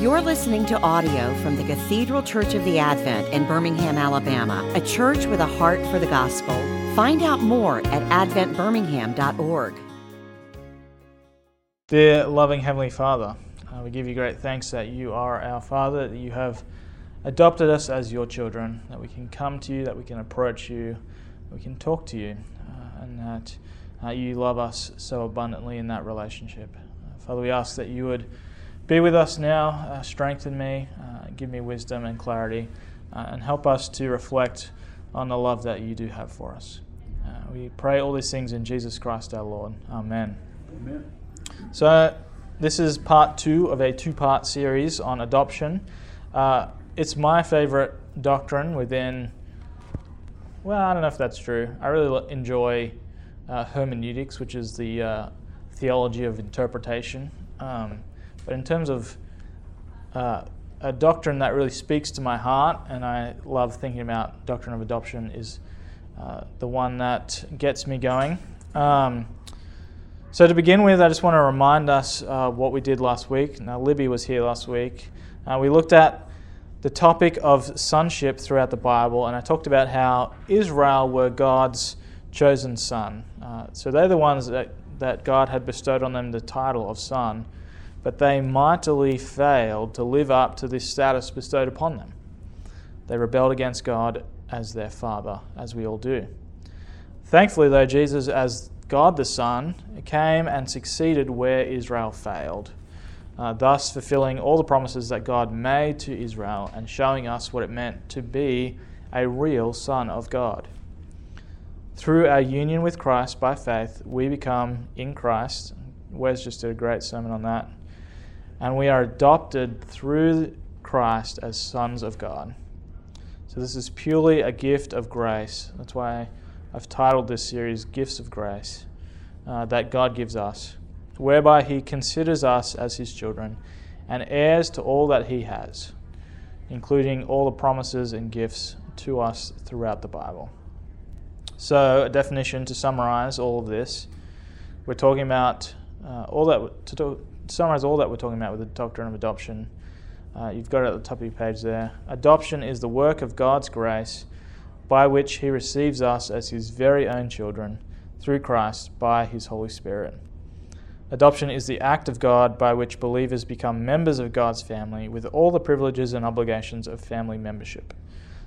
You're listening to audio from the Cathedral Church of the Advent in Birmingham, Alabama, a church with a heart for the gospel. Find out more at adventbirmingham.org. Dear loving Heavenly Father, uh, we give you great thanks that you are our Father, that you have adopted us as your children, that we can come to you, that we can approach you, we can talk to you, uh, and that uh, you love us so abundantly in that relationship. Uh, Father, we ask that you would be with us now, uh, strengthen me, uh, give me wisdom and clarity, uh, and help us to reflect on the love that you do have for us. Uh, we pray all these things in Jesus Christ our Lord. Amen. Amen. So, this is part two of a two part series on adoption. Uh, it's my favorite doctrine within, well, I don't know if that's true. I really enjoy uh, hermeneutics, which is the theology of interpretation. Um, but in terms of uh, a doctrine that really speaks to my heart, and I love thinking about doctrine of adoption, is uh, the one that gets me going. Um, so to begin with, I just want to remind us uh, what we did last week. Now, Libby was here last week. Uh, we looked at the topic of sonship throughout the Bible, and I talked about how Israel were God's chosen son. Uh, so they're the ones that, that God had bestowed on them the title of son but they mightily failed to live up to this status bestowed upon them. They rebelled against God as their Father, as we all do. Thankfully, though, Jesus, as God the Son, came and succeeded where Israel failed, uh, thus fulfilling all the promises that God made to Israel and showing us what it meant to be a real Son of God. Through our union with Christ by faith, we become in Christ. Wes just did a great sermon on that and we are adopted through Christ as sons of God. So, this is purely a gift of grace. That's why I've titled this series Gifts of Grace uh, that God gives us, whereby He considers us as His children and heirs to all that He has, including all the promises and gifts to us throughout the Bible. So, a definition to summarize all of this we're talking about uh, all that to, summarize all that we're talking about with the doctrine of adoption, uh, you've got it at the top of your page there. Adoption is the work of God's grace by which He receives us as His very own children through Christ by His Holy Spirit. Adoption is the act of God by which believers become members of God's family with all the privileges and obligations of family membership.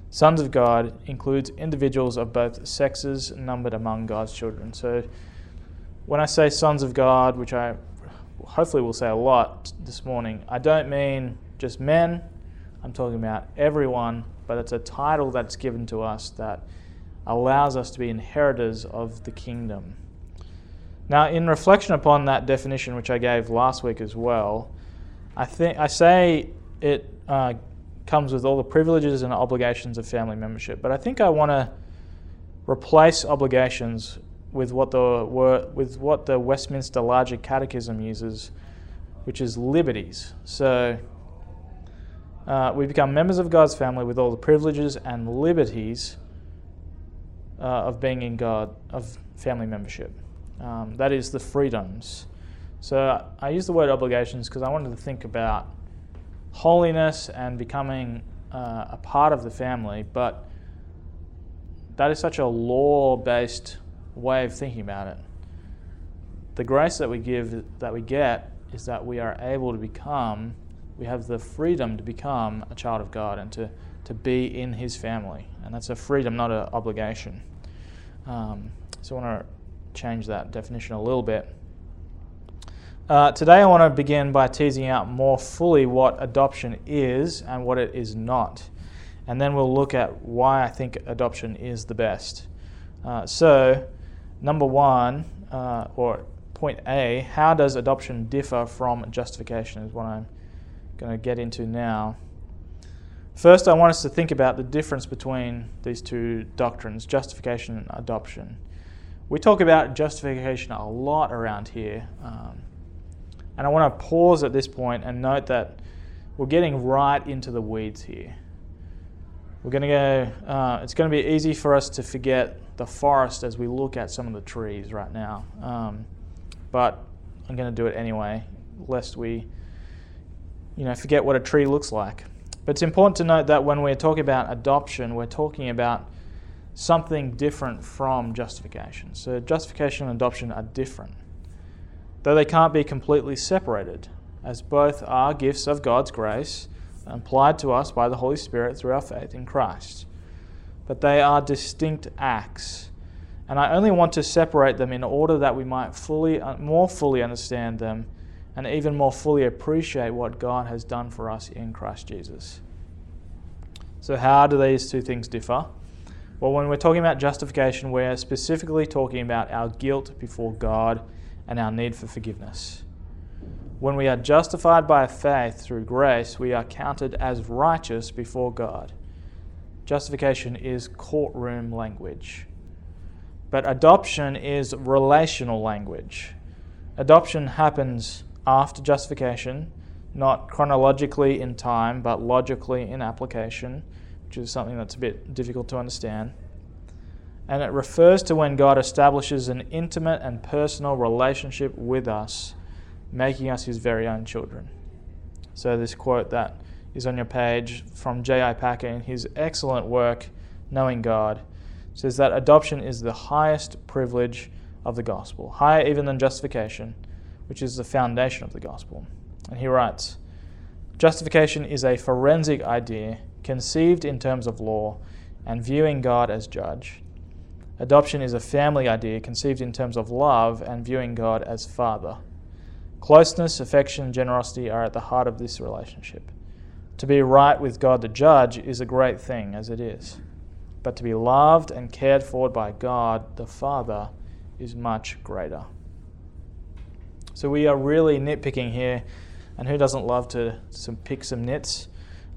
Sons of God includes individuals of both sexes numbered among God's children. So when I say sons of God, which I hopefully we'll say a lot this morning. I don't mean just men, I'm talking about everyone, but it's a title that's given to us that allows us to be inheritors of the kingdom. Now, in reflection upon that definition, which I gave last week as well, I think I say it uh, comes with all the privileges and obligations of family membership, but I think I want to replace obligations with what the with what the Westminster Larger Catechism uses, which is liberties. So uh, we become members of God's family with all the privileges and liberties uh, of being in God of family membership. Um, that is the freedoms. So I use the word obligations because I wanted to think about holiness and becoming uh, a part of the family, but that is such a law based way of thinking about it. The grace that we give, that we get, is that we are able to become, we have the freedom to become a child of God and to, to be in His family. And that's a freedom, not an obligation. Um, so I want to change that definition a little bit. Uh, today, I want to begin by teasing out more fully what adoption is and what it is not. And then we'll look at why I think adoption is the best. Uh, so, number one, uh, or point A, how does adoption differ from justification, is what I'm going to get into now. First, I want us to think about the difference between these two doctrines, justification and adoption. We talk about justification a lot around here. Um, and I want to pause at this point and note that we're getting right into the weeds here. We're going to go, uh, it's going to be easy for us to forget the forest as we look at some of the trees right now. Um, but I'm going to do it anyway, lest we you know, forget what a tree looks like. But it's important to note that when we're talking about adoption, we're talking about something different from justification. So, justification and adoption are different, though they can't be completely separated, as both are gifts of God's grace applied to us by the Holy Spirit through our faith in Christ. But they are distinct acts. And I only want to separate them in order that we might fully, uh, more fully understand them and even more fully appreciate what God has done for us in Christ Jesus. So, how do these two things differ? Well, when we're talking about justification, we're specifically talking about our guilt before God and our need for forgiveness. When we are justified by faith through grace, we are counted as righteous before God. Justification is courtroom language. But adoption is relational language. Adoption happens after justification, not chronologically in time, but logically in application, which is something that's a bit difficult to understand. And it refers to when God establishes an intimate and personal relationship with us, making us his very own children. So, this quote that is on your page from J.I. Packer in his excellent work, Knowing God, says that adoption is the highest privilege of the gospel, higher even than justification which is the foundation of the gospel. And he writes Justification is a forensic idea conceived in terms of law and viewing God as judge. Adoption is a family idea conceived in terms of love and viewing God as father. Closeness, affection, generosity are at the heart of this relationship. To be right with God the judge is a great thing, as it is. But to be loved and cared for by God the Father is much greater. So we are really nitpicking here, and who doesn't love to some pick some nits?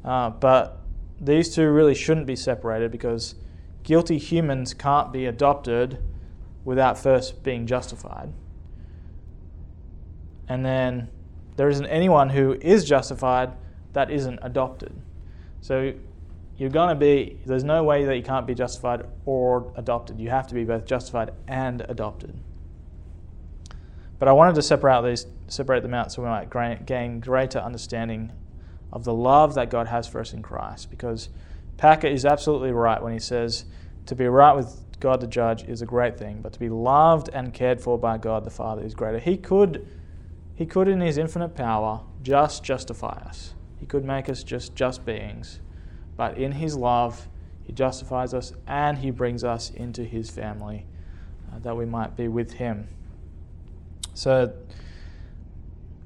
Uh, but these two really shouldn't be separated because guilty humans can't be adopted without first being justified. And then there isn't anyone who is justified that isn't adopted. So you're going to be, there's no way that you can't be justified or adopted. You have to be both justified and adopted. But I wanted to separate these, separate them out so we might gain greater understanding of the love that God has for us in Christ. Because Packer is absolutely right when he says to be right with God the judge is a great thing, but to be loved and cared for by God the Father is greater. He could, he could in his infinite power, just justify us. He could make us just just beings. But in his love, he justifies us and he brings us into his family uh, that we might be with him. So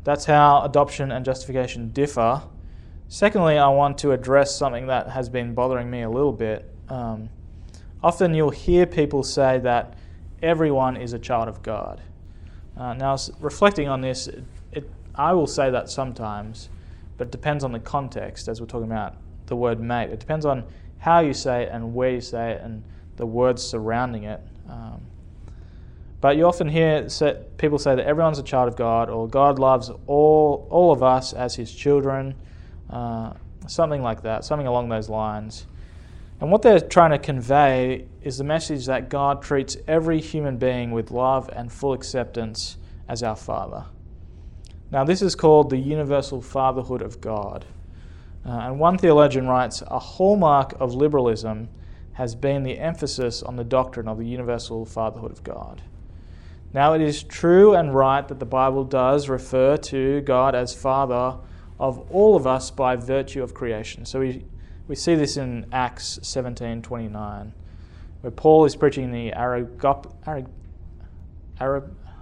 that's how adoption and justification differ. Secondly, I want to address something that has been bothering me a little bit. Um, often you'll hear people say that everyone is a child of God. Uh, now, reflecting on this, it, I will say that sometimes, but it depends on the context, as we're talking about the word mate. It depends on how you say it and where you say it and the words surrounding it. Um, but you often hear people say that everyone's a child of God or God loves all, all of us as his children, uh, something like that, something along those lines. And what they're trying to convey is the message that God treats every human being with love and full acceptance as our Father. Now, this is called the universal fatherhood of God. Uh, and one theologian writes A hallmark of liberalism has been the emphasis on the doctrine of the universal fatherhood of God. Now, it is true and right that the Bible does refer to God as Father of all of us by virtue of creation. So we, we see this in Acts 17 29, where Paul is preaching the Arab,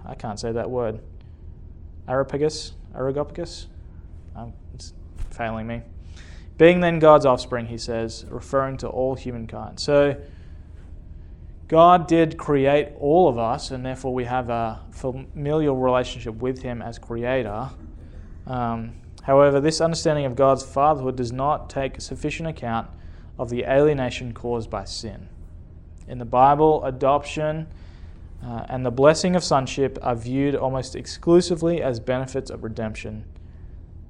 I can't say that word, Areopagus, Areopagus, um, it's failing me. Being then God's offspring, he says, referring to all humankind. So, God did create all of us, and therefore we have a familial relationship with Him as Creator. Um, however, this understanding of God's fatherhood does not take sufficient account of the alienation caused by sin. In the Bible, adoption uh, and the blessing of sonship are viewed almost exclusively as benefits of redemption,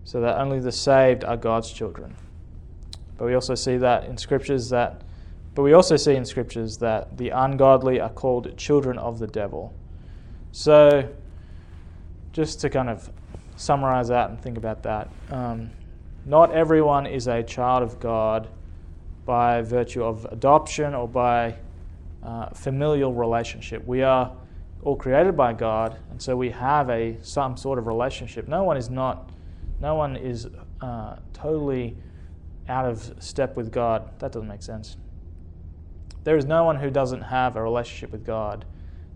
so that only the saved are God's children. But we also see that in scriptures that but we also see in scriptures that the ungodly are called children of the devil. So, just to kind of summarize that and think about that, um, Not everyone is a child of God by virtue of adoption or by uh, familial relationship. We are all created by God, and so we have a some sort of relationship. No one is not, no one is uh, totally out of step with God. That doesn't make sense. There is no one who doesn't have a relationship with God.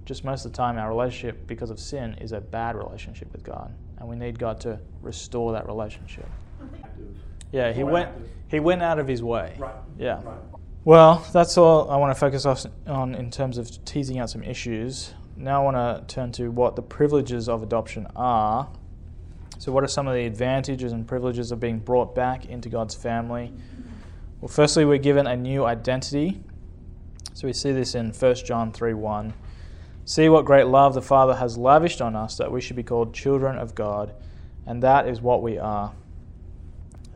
Just most of the time, our relationship, because of sin, is a bad relationship with God, and we need God to restore that relationship. Yeah, he went. He went out of his way. Right. Yeah. Right. Well, that's all I want to focus on in terms of teasing out some issues. Now I want to turn to what the privileges of adoption are. So, what are some of the advantages and privileges of being brought back into God's family? Well, firstly, we're given a new identity. So, we see this in 1 John 3 1. See what great love the Father has lavished on us that we should be called children of God, and that is what we are.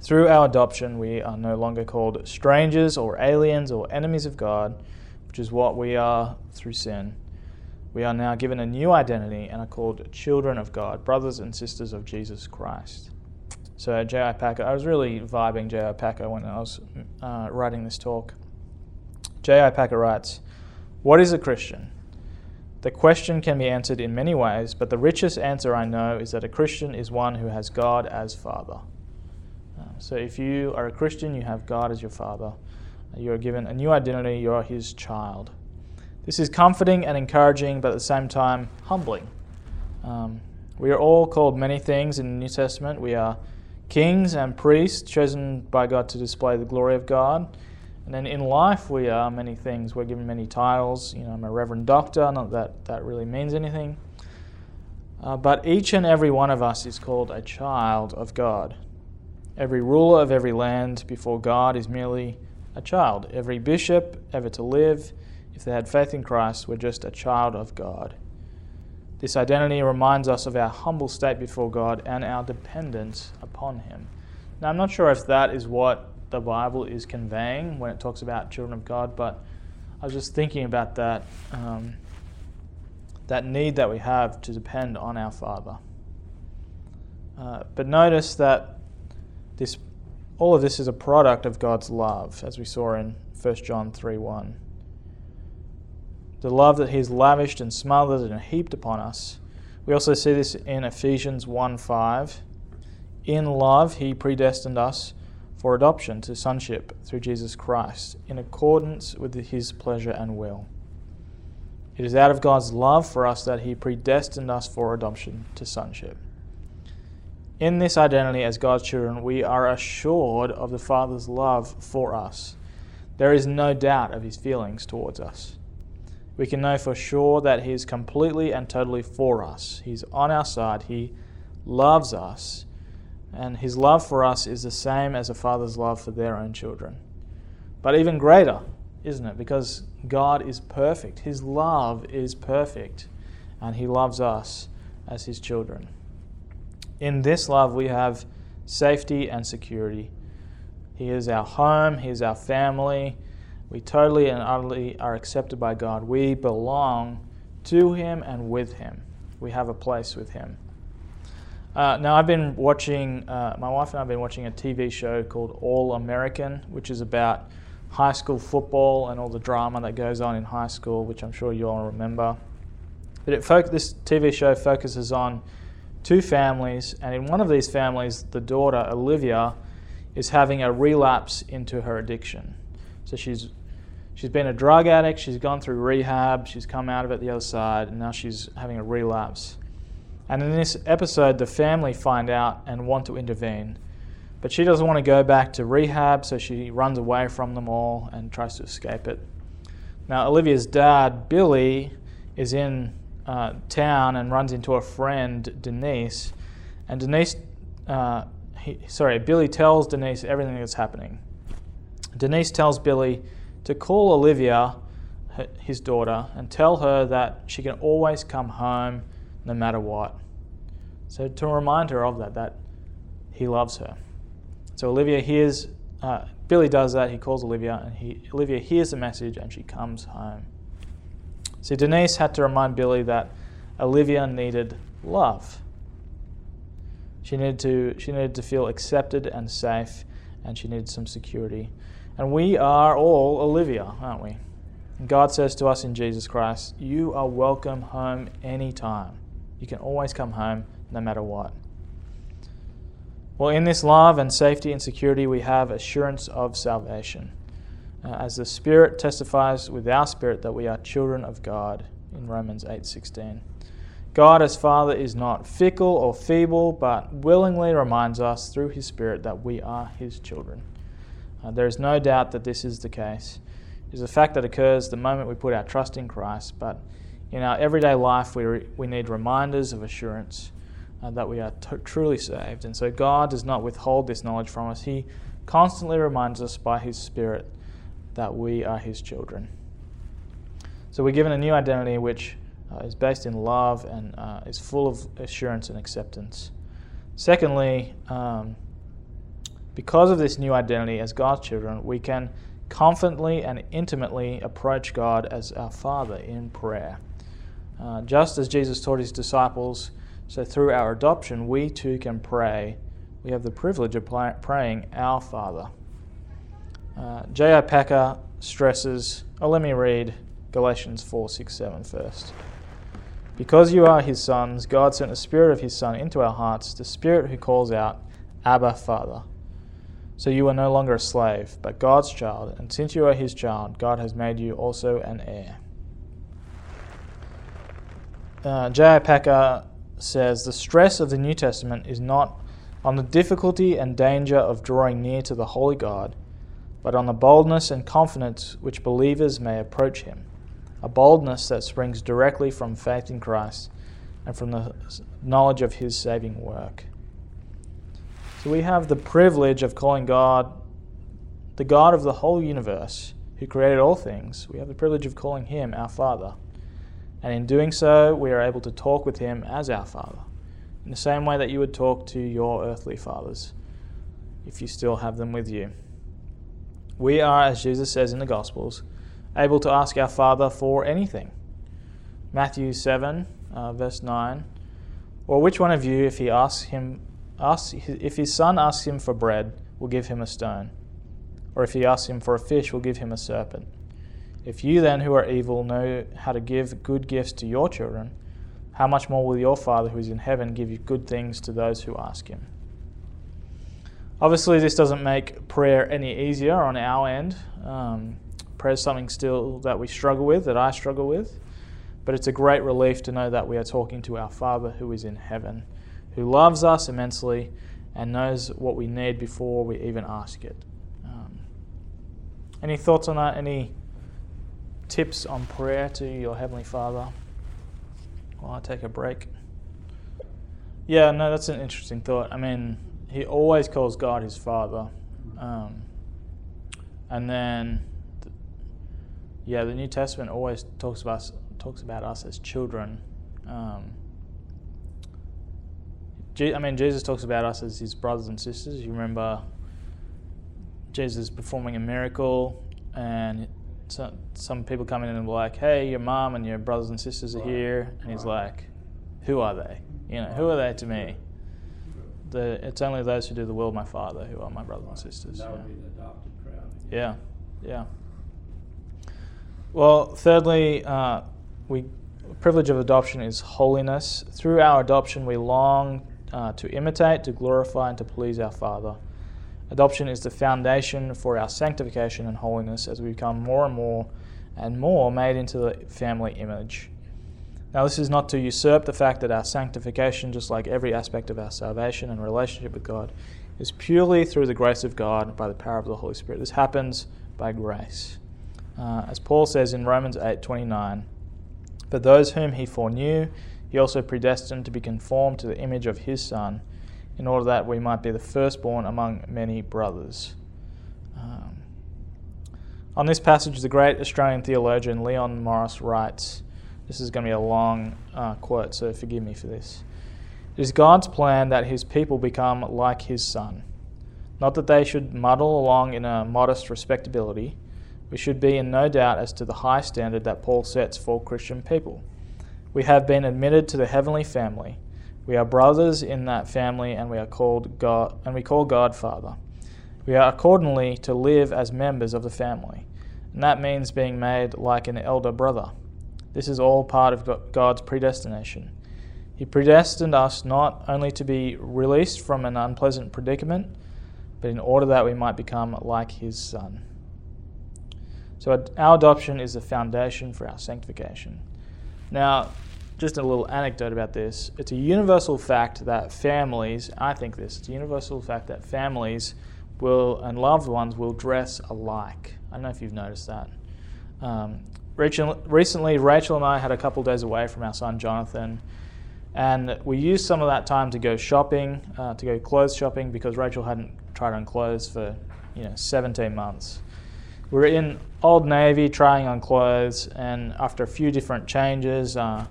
Through our adoption, we are no longer called strangers or aliens or enemies of God, which is what we are through sin. We are now given a new identity and are called children of God, brothers and sisters of Jesus Christ. So, J.I. Packer, I was really vibing J.I. Packer when I was uh, writing this talk. J.I. Packer writes What is a Christian? The question can be answered in many ways, but the richest answer I know is that a Christian is one who has God as Father. So, if you are a Christian, you have God as your Father. You are given a new identity, you are His child. This is comforting and encouraging, but at the same time, humbling. Um, we are all called many things in the New Testament. We are kings and priests chosen by God to display the glory of God. And then in life, we are many things. We're given many titles. You know, I'm a Reverend Doctor, not that that really means anything. Uh, but each and every one of us is called a child of God. Every ruler of every land before God is merely a child. Every bishop ever to live, if they had faith in Christ, were just a child of God. This identity reminds us of our humble state before God and our dependence upon Him. Now, I'm not sure if that is what the Bible is conveying when it talks about children of God, but I was just thinking about that, um, that need that we have to depend on our Father. Uh, but notice that this, all of this is a product of God's love, as we saw in 1 John 3 1 the love that He's lavished and smothered and heaped upon us. We also see this in Ephesians 1 5. In love, He predestined us for adoption to sonship through Jesus Christ, in accordance with His pleasure and will. It is out of God's love for us that He predestined us for adoption to sonship. In this identity as God's children, we are assured of the Father's love for us. There is no doubt of His feelings towards us we can know for sure that He is completely and totally for us. He's on our side. He loves us. And His love for us is the same as a father's love for their own children. But even greater, isn't it? Because God is perfect. His love is perfect. And He loves us as His children. In this love, we have safety and security. He is our home, He is our family. We totally and utterly are accepted by God. We belong to Him and with Him. We have a place with Him. Uh, now, I've been watching, uh, my wife and I have been watching a TV show called All American, which is about high school football and all the drama that goes on in high school, which I'm sure you all remember. But it fo- this TV show focuses on two families, and in one of these families, the daughter, Olivia, is having a relapse into her addiction. So she's she's been a drug addict, she's gone through rehab, she's come out of it the other side, and now she's having a relapse. And in this episode, the family find out and want to intervene. But she doesn't want to go back to rehab, so she runs away from them all and tries to escape it. Now, Olivia's dad, Billy, is in uh, town and runs into a friend, Denise. And Denise, uh, he, sorry, Billy tells Denise everything that's happening. Denise tells Billy to call Olivia, his daughter, and tell her that she can always come home no matter what. So to remind her of that, that he loves her. So Olivia hears, uh, Billy does that. He calls Olivia, and he, Olivia hears the message, and she comes home. See, Denise had to remind Billy that Olivia needed love. She needed to, she needed to feel accepted and safe, and she needed some security. And we are all Olivia, aren't we? God says to us in Jesus Christ, You are welcome home anytime. You can always come home no matter what. Well, in this love and safety and security, we have assurance of salvation. Uh, as the Spirit testifies with our spirit that we are children of God in Romans 8:16. God as Father is not fickle or feeble, but willingly reminds us through his Spirit that we are his children. Uh, there is no doubt that this is the case. It is a fact that occurs the moment we put our trust in Christ, but in our everyday life, we, re- we need reminders of assurance uh, that we are t- truly saved. And so God does not withhold this knowledge from us. He constantly reminds us by His Spirit that we are His children. So we're given a new identity which uh, is based in love and uh, is full of assurance and acceptance. Secondly, um, because of this new identity as God's children, we can confidently and intimately approach God as our Father in prayer. Uh, just as Jesus taught his disciples, so through our adoption, we too can pray. We have the privilege of praying our Father. Uh, J.I. Packer stresses, oh, let me read Galatians 4 6 7 first. Because you are his sons, God sent the Spirit of his Son into our hearts, the Spirit who calls out, Abba, Father. So you are no longer a slave, but God's child, and since you are his child, God has made you also an heir. Uh, J.I. Packer says the stress of the New Testament is not on the difficulty and danger of drawing near to the Holy God, but on the boldness and confidence which believers may approach him, a boldness that springs directly from faith in Christ and from the knowledge of his saving work. So we have the privilege of calling God the God of the whole universe, who created all things. We have the privilege of calling him our Father. And in doing so, we are able to talk with him as our Father, in the same way that you would talk to your earthly fathers, if you still have them with you. We are, as Jesus says in the Gospels, able to ask our Father for anything. Matthew 7, uh, verse 9. Or which one of you, if he asks him Ask, if his son asks him for bread, will give him a stone. Or if he asks him for a fish, will give him a serpent. If you then, who are evil, know how to give good gifts to your children, how much more will your Father who is in heaven give you good things to those who ask him? Obviously, this doesn't make prayer any easier on our end. Um, prayer is something still that we struggle with, that I struggle with. But it's a great relief to know that we are talking to our Father who is in heaven who loves us immensely and knows what we need before we even ask it. Um, any thoughts on that? Any tips on prayer to your Heavenly Father while I take a break? Yeah, no, that's an interesting thought. I mean, he always calls God his Father. Um, and then, yeah, the New Testament always talks about, talks about us as children. Um, I mean, Jesus talks about us as his brothers and sisters. You remember Jesus performing a miracle, and so, some people come in and be like, "Hey, your mom and your brothers and sisters are here," and he's like, "Who are they? You know, who are they to me?" The, it's only those who do the will of my Father who are my brothers and sisters. That would yeah. be the adopted crowd. Yeah, yeah. Well, thirdly, uh, we privilege of adoption is holiness. Through our adoption, we long uh, to imitate, to glorify, and to please our Father. Adoption is the foundation for our sanctification and holiness as we become more and more and more made into the family image. Now, this is not to usurp the fact that our sanctification, just like every aspect of our salvation and relationship with God, is purely through the grace of God by the power of the Holy Spirit. This happens by grace. Uh, as Paul says in Romans 8 29, For those whom he foreknew, he also predestined to be conformed to the image of his Son, in order that we might be the firstborn among many brothers. Um, on this passage, the great Australian theologian Leon Morris writes this is going to be a long uh, quote, so forgive me for this. It is God's plan that his people become like his Son. Not that they should muddle along in a modest respectability. We should be in no doubt as to the high standard that Paul sets for Christian people. We have been admitted to the heavenly family. We are brothers in that family, and we are called God, and we call God Father. We are accordingly to live as members of the family, and that means being made like an elder brother. This is all part of God's predestination. He predestined us not only to be released from an unpleasant predicament, but in order that we might become like His Son. So, our adoption is the foundation for our sanctification. Now, just a little anecdote about this. It's a universal fact that families, I think this, it's a universal fact that families will and loved ones will dress alike. I don't know if you've noticed that. Um, Rachel, recently, Rachel and I had a couple days away from our son Jonathan, and we used some of that time to go shopping, uh, to go clothes shopping, because Rachel hadn't tried on clothes for you know 17 months. We were in Old Navy trying on clothes, and after a few different changes, uh,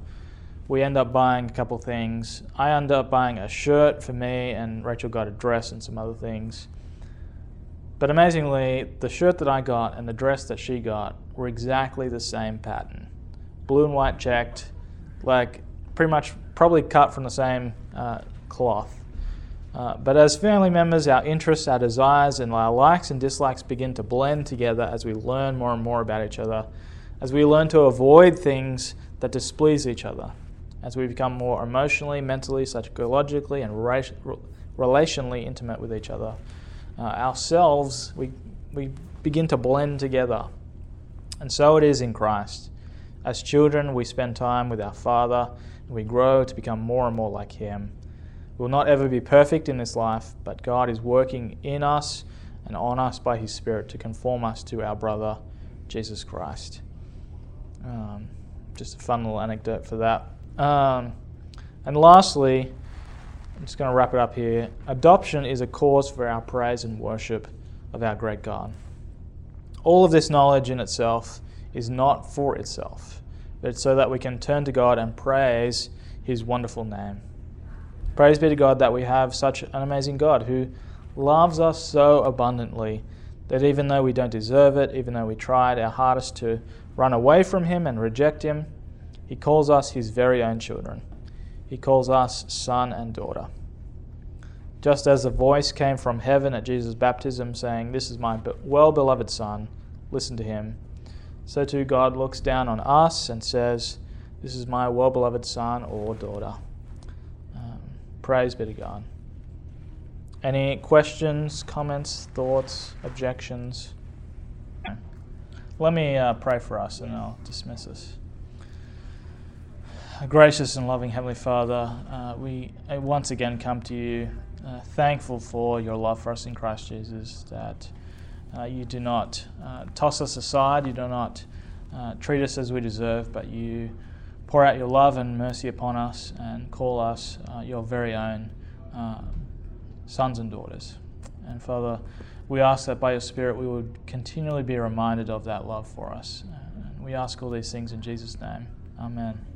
we end up buying a couple things. I end up buying a shirt for me, and Rachel got a dress and some other things. But amazingly, the shirt that I got and the dress that she got were exactly the same pattern blue and white checked, like pretty much probably cut from the same uh, cloth. Uh, but as family members, our interests, our desires, and our likes and dislikes begin to blend together as we learn more and more about each other, as we learn to avoid things that displease each other as we become more emotionally, mentally, psychologically, and relationally intimate with each other. Uh, ourselves, we, we begin to blend together. And so it is in Christ. As children, we spend time with our Father, and we grow to become more and more like Him. We will not ever be perfect in this life, but God is working in us and on us by His Spirit to conform us to our brother, Jesus Christ. Um, just a fun little anecdote for that. Um, and lastly, I'm just going to wrap it up here. Adoption is a cause for our praise and worship of our great God. All of this knowledge in itself is not for itself, but so that we can turn to God and praise His wonderful name. Praise be to God that we have such an amazing God who loves us so abundantly that even though we don't deserve it, even though we tried our hardest to run away from Him and reject Him, he calls us his very own children. He calls us son and daughter. Just as a voice came from heaven at Jesus' baptism saying, This is my well beloved Son, listen to him, so too God looks down on us and says, This is my well beloved Son or daughter. Um, praise be to God. Any questions, comments, thoughts, objections? Let me uh, pray for us and I'll dismiss us. Gracious and loving Heavenly Father, uh, we uh, once again come to you uh, thankful for your love for us in Christ Jesus, that uh, you do not uh, toss us aside, you do not uh, treat us as we deserve, but you pour out your love and mercy upon us and call us your very own sons and daughters. And Father, we ask that by your Spirit we would continually be reminded of that love for us. And we ask all these things in Jesus' name. Amen.